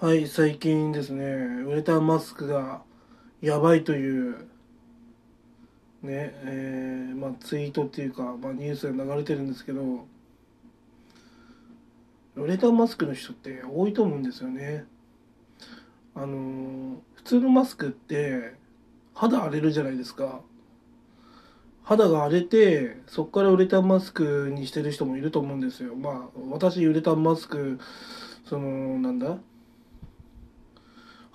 はい、最近ですね、ウレタンマスクがやばいという、ね、えーまあ、ツイートっていうか、まあ、ニュースが流れてるんですけど、ウレタンマスクの人って多いと思うんですよね。あのー普通のマスクって肌荒れるじゃないですか。肌が荒れて、そこからウレタンマスクにしてる人もいると思うんですよ。まあ、私ウレタンマスク、その、なんだ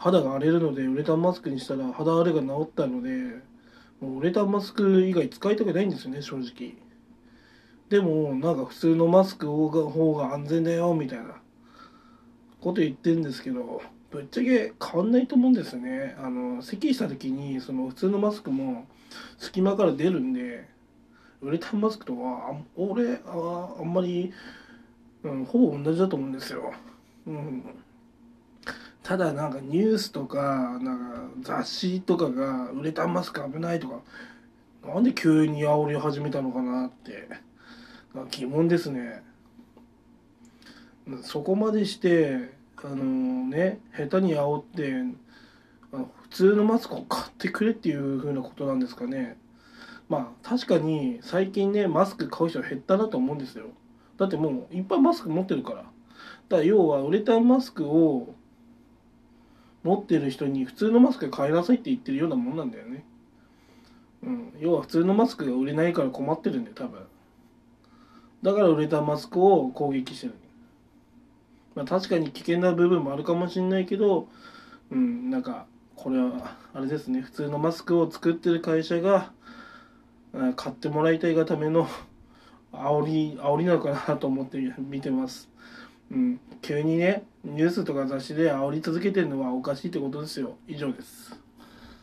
肌が荒れるのでウレタンマスクにしたら肌荒れが治ったのでもうウレタンマスク以外使いたくないんですよね正直。でもなんか普通のマスクの方が安全だよみたいな。こと言ってるんですけどぶっちゃけ変わんないと思うんですよね。あの咳した時にその普通のマスクも隙間から出るんでウレタンマスクとはあ俺ああんまり、うん、ほぼ同じだと思うんですよ。うん。ただなんかニュースとかなんか雑誌とかがウレタンマスク危ないとかなんで急に煽り始めたのかなってな疑問ですね。そこまでしてあのね下手に煽ってあの普通のマスクを買ってくれっていう風なことなんですかね。まあ確かに最近ねマスク買う人減ったなと思うんですよ。だってもういっぱいマスク持ってるから。だから要はウレタンマスクを持ってる人に普通のマスク買いなさいって言ってるようなもんなんだよね。うん。要は普通のマスクが売れないから困ってるんだよ、多分。だから売れたマスクを攻撃してる。まあ確かに危険な部分もあるかもしれないけど、うん、なんか、これは、あれですね、普通のマスクを作ってる会社が、買ってもらいたいがための煽り、煽りなのかなと思って見てます。うん、急にねニュースとか雑誌で煽り続けてるのはおかしいってことですよ。以上です。